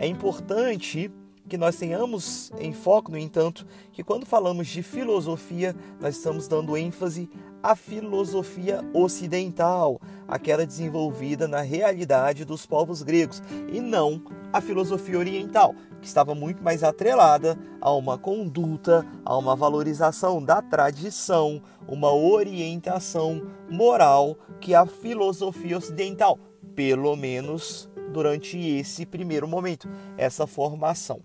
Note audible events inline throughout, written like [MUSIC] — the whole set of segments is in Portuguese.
É importante que nós tenhamos em foco, no entanto, que quando falamos de filosofia, nós estamos dando ênfase à filosofia ocidental, aquela desenvolvida na realidade dos povos gregos, e não a filosofia oriental, que estava muito mais atrelada a uma conduta, a uma valorização da tradição, uma orientação moral que a filosofia ocidental, pelo menos durante esse primeiro momento, essa formação.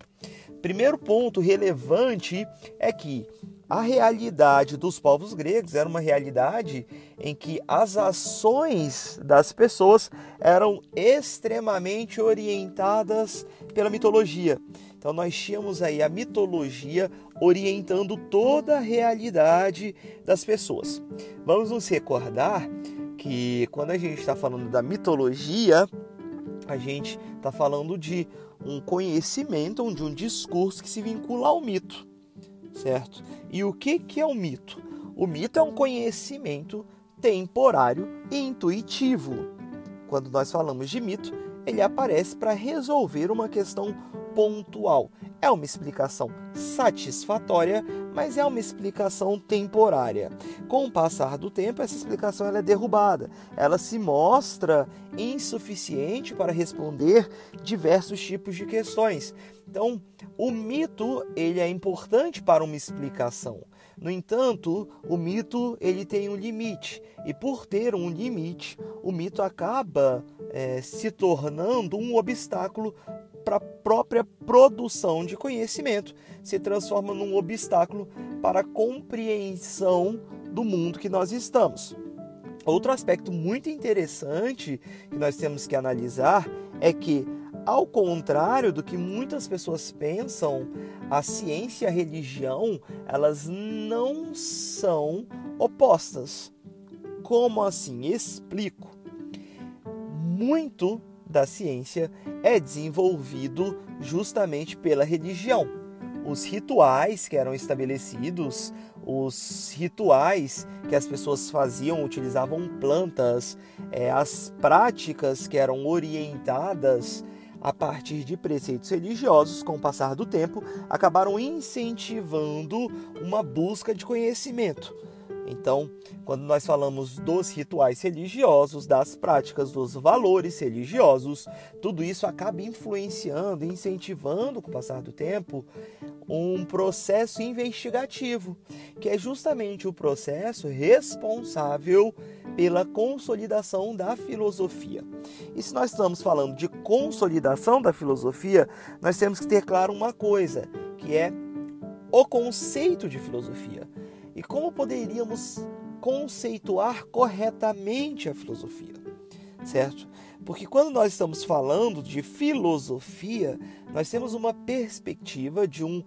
Primeiro ponto relevante é que a realidade dos povos gregos era uma realidade em que as ações das pessoas eram extremamente orientadas pela mitologia. Então nós tínhamos aí a mitologia orientando toda a realidade das pessoas. Vamos nos recordar que quando a gente está falando da mitologia, a gente está falando de um conhecimento, de um discurso que se vincula ao mito, certo? E o que, que é o mito? O mito é um conhecimento temporário e intuitivo. Quando nós falamos de mito, ele aparece para resolver uma questão pontual. É uma explicação satisfatória, mas é uma explicação temporária. Com o passar do tempo, essa explicação é derrubada. Ela se mostra insuficiente para responder diversos tipos de questões. Então, o mito ele é importante para uma explicação. No entanto, o mito ele tem um limite e por ter um limite, o mito acaba é, se tornando um obstáculo para a própria produção de conhecimento, se transforma num obstáculo para a compreensão do mundo que nós estamos. Outro aspecto muito interessante que nós temos que analisar é que, ao contrário do que muitas pessoas pensam, a ciência e a religião elas não são opostas. Como assim? Explico. Muito da ciência é desenvolvido justamente pela religião. Os rituais que eram estabelecidos, os rituais que as pessoas faziam, utilizavam plantas, é, as práticas que eram orientadas a partir de preceitos religiosos, com o passar do tempo, acabaram incentivando uma busca de conhecimento. Então, quando nós falamos dos rituais religiosos, das práticas, dos valores religiosos, tudo isso acaba influenciando, incentivando, com o passar do tempo, um processo investigativo, que é justamente o processo responsável pela consolidação da filosofia. E se nós estamos falando de consolidação da filosofia, nós temos que ter claro uma coisa, que é o conceito de filosofia. E como poderíamos conceituar corretamente a filosofia? Certo? Porque quando nós estamos falando de filosofia, nós temos uma perspectiva de um,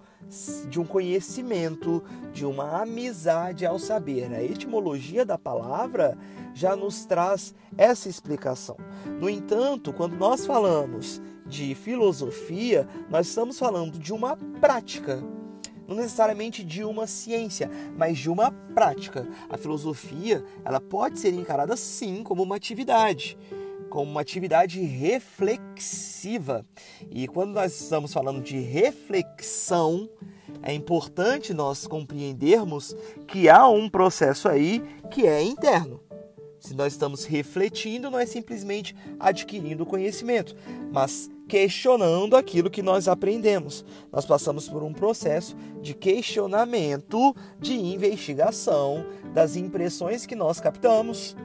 de um conhecimento, de uma amizade ao saber. Né? A etimologia da palavra já nos traz essa explicação. No entanto, quando nós falamos de filosofia, nós estamos falando de uma prática não necessariamente de uma ciência, mas de uma prática. A filosofia, ela pode ser encarada sim como uma atividade, como uma atividade reflexiva. E quando nós estamos falando de reflexão, é importante nós compreendermos que há um processo aí que é interno. Se nós estamos refletindo, não é simplesmente adquirindo conhecimento, mas questionando aquilo que nós aprendemos. Nós passamos por um processo de questionamento, de investigação das impressões que nós captamos.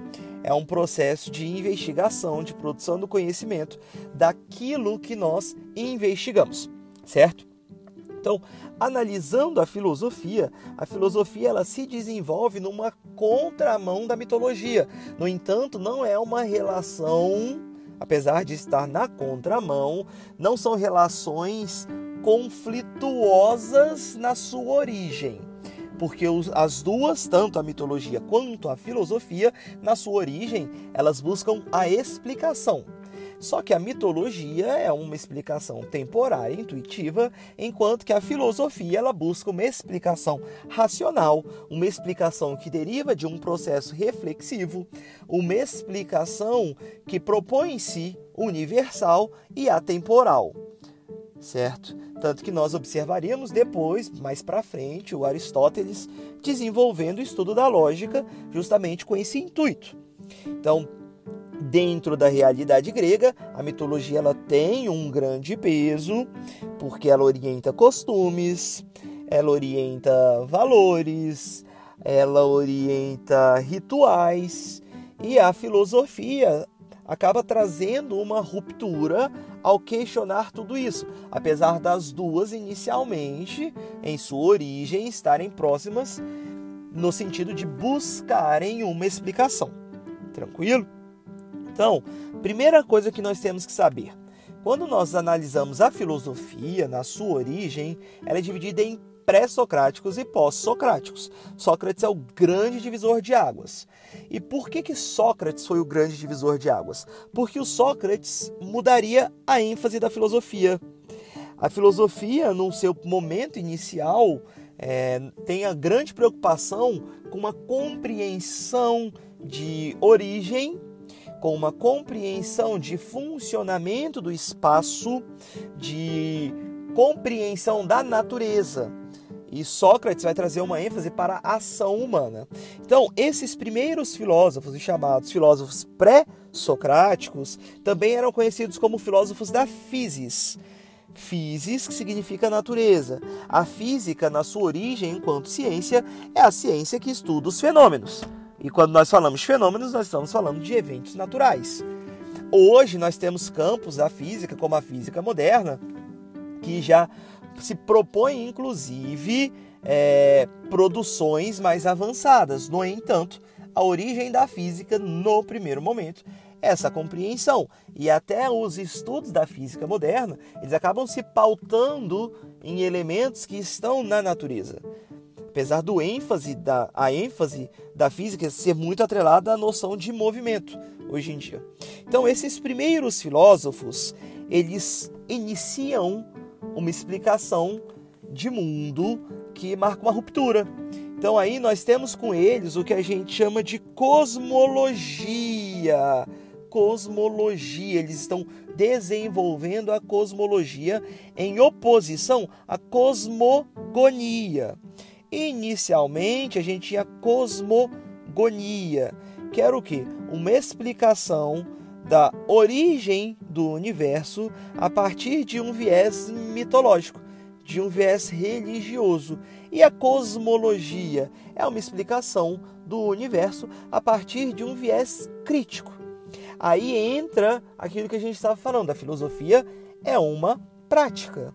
É um processo de investigação, de produção do conhecimento daquilo que nós investigamos, certo? Então, analisando a filosofia, a filosofia ela se desenvolve numa contramão da mitologia. No entanto, não é uma relação, apesar de estar na contramão, não são relações conflituosas na sua origem porque as duas, tanto a mitologia quanto a filosofia, na sua origem, elas buscam a explicação. Só que a mitologia é uma explicação temporária, intuitiva, enquanto que a filosofia ela busca uma explicação racional, uma explicação que deriva de um processo reflexivo, uma explicação que propõe em si universal e atemporal. certo? Tanto que nós observaríamos depois, mais para frente, o Aristóteles desenvolvendo o estudo da lógica justamente com esse intuito. Então, dentro da realidade grega, a mitologia ela tem um grande peso, porque ela orienta costumes, ela orienta valores, ela orienta rituais e a filosofia acaba trazendo uma ruptura ao questionar tudo isso, apesar das duas inicialmente, em sua origem, estarem próximas no sentido de buscarem uma explicação. Tranquilo? Então, primeira coisa que nós temos que saber: quando nós analisamos a filosofia na sua origem, ela é dividida em pré-socráticos e pós-socráticos. Sócrates é o grande divisor de águas. E por que, que Sócrates foi o grande divisor de águas? Porque o Sócrates mudaria a ênfase da filosofia. A filosofia, no seu momento inicial, é, tem a grande preocupação com uma compreensão de origem, com uma compreensão de funcionamento do espaço, de compreensão da natureza. E Sócrates vai trazer uma ênfase para a ação humana. Então, esses primeiros filósofos, chamados filósofos pré-socráticos, também eram conhecidos como filósofos da physis. Physis, que significa natureza. A física, na sua origem enquanto ciência, é a ciência que estuda os fenômenos. E quando nós falamos fenômenos, nós estamos falando de eventos naturais. Hoje nós temos campos da física, como a física moderna, que já se propõe, inclusive, é, produções mais avançadas. No entanto, a origem da física, no primeiro momento, é essa compreensão. E até os estudos da física moderna, eles acabam se pautando em elementos que estão na natureza. Apesar do ênfase da a ênfase da física ser muito atrelada à noção de movimento hoje em dia. Então, esses primeiros filósofos, eles iniciam uma explicação de mundo que marca uma ruptura. Então aí nós temos com eles o que a gente chama de cosmologia. Cosmologia, eles estão desenvolvendo a cosmologia em oposição à cosmogonia. Inicialmente a gente tinha cosmogonia, que era o que? Uma explicação da origem do universo a partir de um viés mitológico, de um viés religioso. E a cosmologia é uma explicação do universo a partir de um viés crítico. Aí entra aquilo que a gente estava falando, a filosofia é uma prática,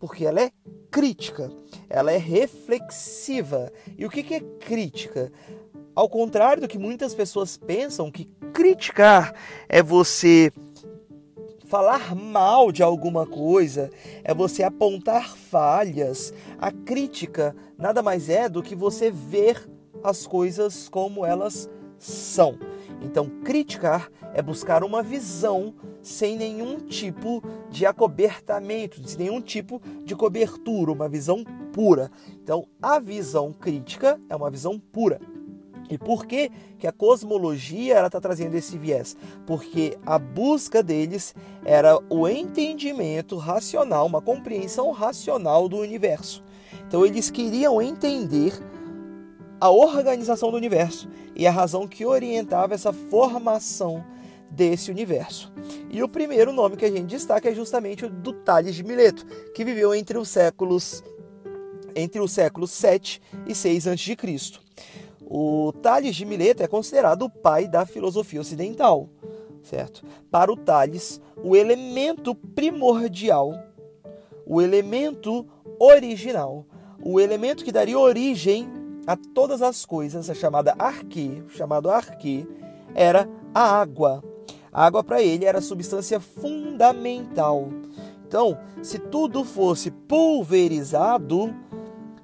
porque ela é crítica, ela é reflexiva. E o que é crítica? Ao contrário do que muitas pessoas pensam, que criticar é você falar mal de alguma coisa, é você apontar falhas. A crítica nada mais é do que você ver as coisas como elas são. Então, criticar é buscar uma visão sem nenhum tipo de acobertamento, sem nenhum tipo de cobertura, uma visão pura. Então, a visão crítica é uma visão pura. E por que, que a cosmologia está trazendo esse viés? Porque a busca deles era o entendimento racional, uma compreensão racional do universo. Então eles queriam entender a organização do universo e a razão que orientava essa formação desse universo. E o primeiro nome que a gente destaca é justamente o do Tales de Mileto, que viveu entre os séculos entre os séculos 7 e 6 a.C. O Tales de Mileto é considerado o pai da filosofia ocidental, certo? Para o Tales, o elemento primordial, o elemento original, o elemento que daria origem a todas as coisas, a chamada arque, chamado arque, era a água. A água para ele era a substância fundamental. Então, se tudo fosse pulverizado,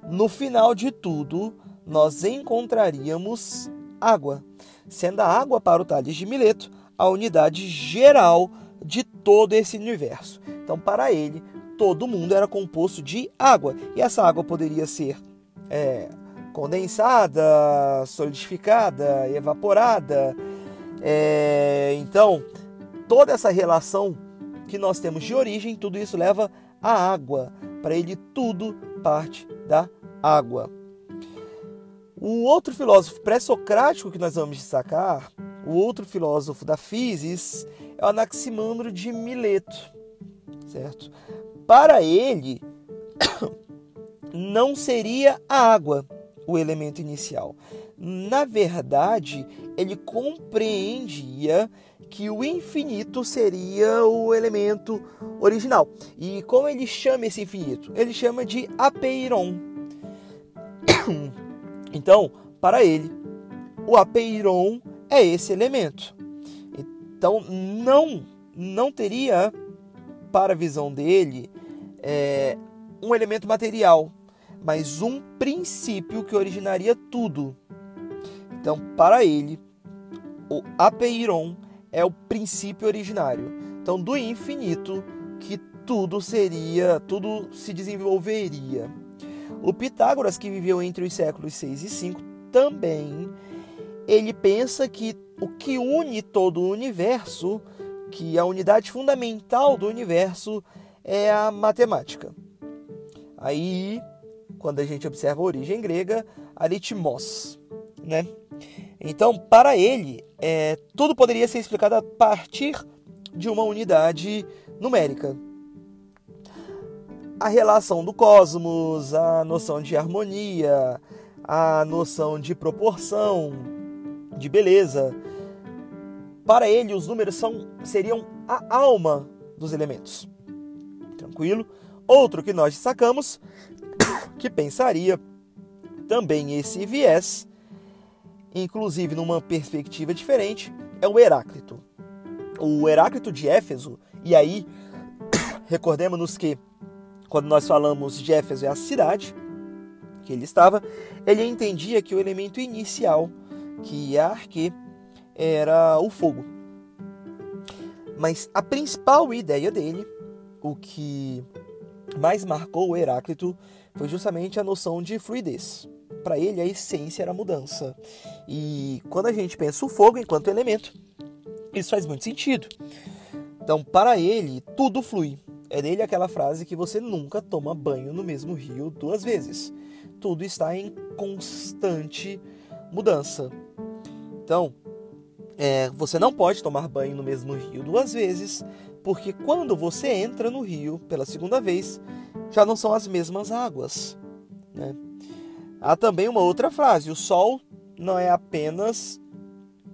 no final de tudo, nós encontraríamos água, sendo a água para o Tales de Mileto a unidade geral de todo esse universo. Então, para ele, todo mundo era composto de água, e essa água poderia ser é, condensada, solidificada, evaporada. É, então, toda essa relação que nós temos de origem, tudo isso leva a água. Para ele, tudo parte da água. O outro filósofo pré-socrático que nós vamos destacar, o outro filósofo da Físis, é o Anaximandro de Mileto, certo? Para ele, [COUGHS] não seria a água o elemento inicial. Na verdade, ele compreendia que o infinito seria o elemento original. E como ele chama esse infinito? Ele chama de apeiron. [COUGHS] Então, para ele, o apeiron é esse elemento. Então, não, não teria, para a visão dele, é, um elemento material, mas um princípio que originaria tudo. Então, para ele, o apeiron é o princípio originário. Então, do infinito que tudo seria, tudo se desenvolveria. O Pitágoras, que viveu entre os séculos 6 e 5, também ele pensa que o que une todo o universo, que a unidade fundamental do universo é a matemática. Aí, quando a gente observa a origem grega, aritmos, né? Então, para ele, é, tudo poderia ser explicado a partir de uma unidade numérica. A relação do cosmos, a noção de harmonia, a noção de proporção, de beleza. Para ele, os números são, seriam a alma dos elementos. Tranquilo? Outro que nós destacamos, que pensaria também esse viés, inclusive numa perspectiva diferente, é o Heráclito. O Heráclito de Éfeso, e aí [COUGHS] recordemos-nos que quando nós falamos de Éfeso é a cidade que ele estava, ele entendia que o elemento inicial, que é a arque, era o fogo. Mas a principal ideia dele, o que mais marcou o Heráclito, foi justamente a noção de fluidez para ele a essência era a mudança. E quando a gente pensa o fogo enquanto elemento, isso faz muito sentido. Então, para ele, tudo flui. É dele aquela frase que você nunca toma banho no mesmo rio duas vezes. Tudo está em constante mudança. Então, é, você não pode tomar banho no mesmo rio duas vezes, porque quando você entra no rio pela segunda vez, já não são as mesmas águas. Né? Há também uma outra frase: o sol não é apenas.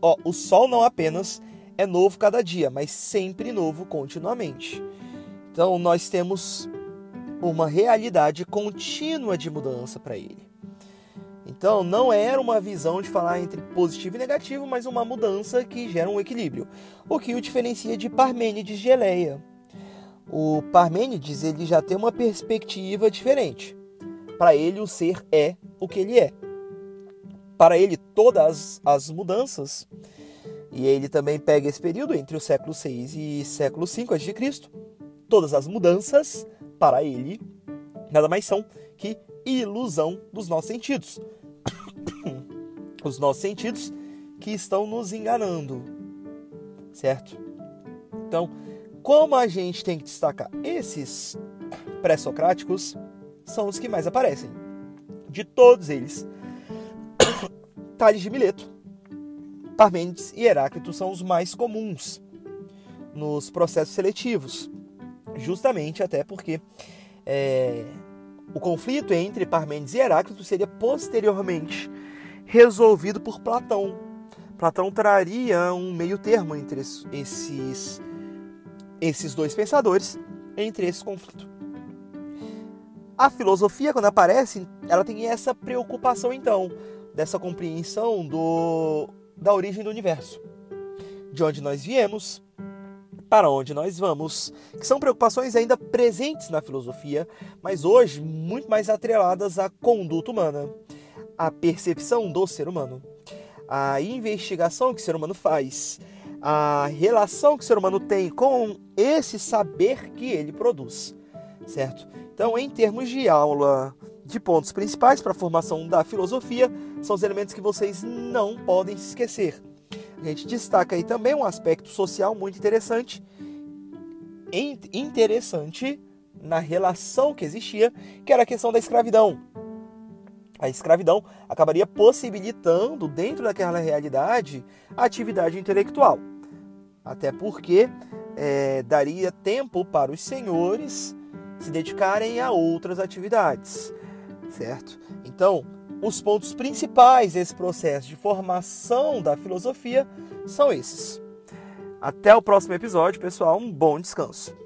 Ó, o sol não apenas é novo cada dia, mas sempre novo continuamente. Então nós temos uma realidade contínua de mudança para ele. Então não era uma visão de falar entre positivo e negativo, mas uma mudança que gera um equilíbrio. O que o diferencia de Parmênides de Eleia. O Parmênides ele já tem uma perspectiva diferente. Para ele, o ser é o que ele é. Para ele, todas as mudanças, e ele também pega esse período entre o século 6 e século 5 a.C., todas as mudanças, para ele, nada mais são que ilusão dos nossos sentidos. [COUGHS] Os nossos sentidos que estão nos enganando, certo? Então, como a gente tem que destacar esses pré-socráticos, são os que mais aparecem. De todos eles, [COUGHS] Tales de Mileto, Parmênides e Heráclito são os mais comuns nos processos seletivos, justamente até porque é, o conflito entre Parmênides e Heráclito seria posteriormente resolvido por Platão. Platão traria um meio termo entre esses, esses dois pensadores entre esse conflito. A filosofia, quando aparece, ela tem essa preocupação, então, dessa compreensão do, da origem do universo. De onde nós viemos, para onde nós vamos, que são preocupações ainda presentes na filosofia, mas hoje muito mais atreladas à conduta humana, à percepção do ser humano, à investigação que o ser humano faz, à relação que o ser humano tem com esse saber que ele produz, certo? Então, em termos de aula de pontos principais para a formação da filosofia, são os elementos que vocês não podem se esquecer. A gente destaca aí também um aspecto social muito interessante, interessante na relação que existia, que era a questão da escravidão. A escravidão acabaria possibilitando, dentro daquela realidade, a atividade intelectual. Até porque é, daria tempo para os senhores se dedicarem a outras atividades, certo? Então, os pontos principais desse processo de formação da filosofia são esses. Até o próximo episódio, pessoal. Um bom descanso.